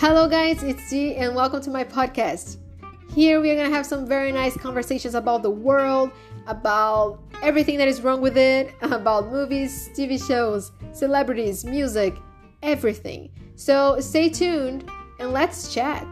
Hello, guys, it's G, and welcome to my podcast. Here we are going to have some very nice conversations about the world, about everything that is wrong with it, about movies, TV shows, celebrities, music, everything. So stay tuned and let's chat.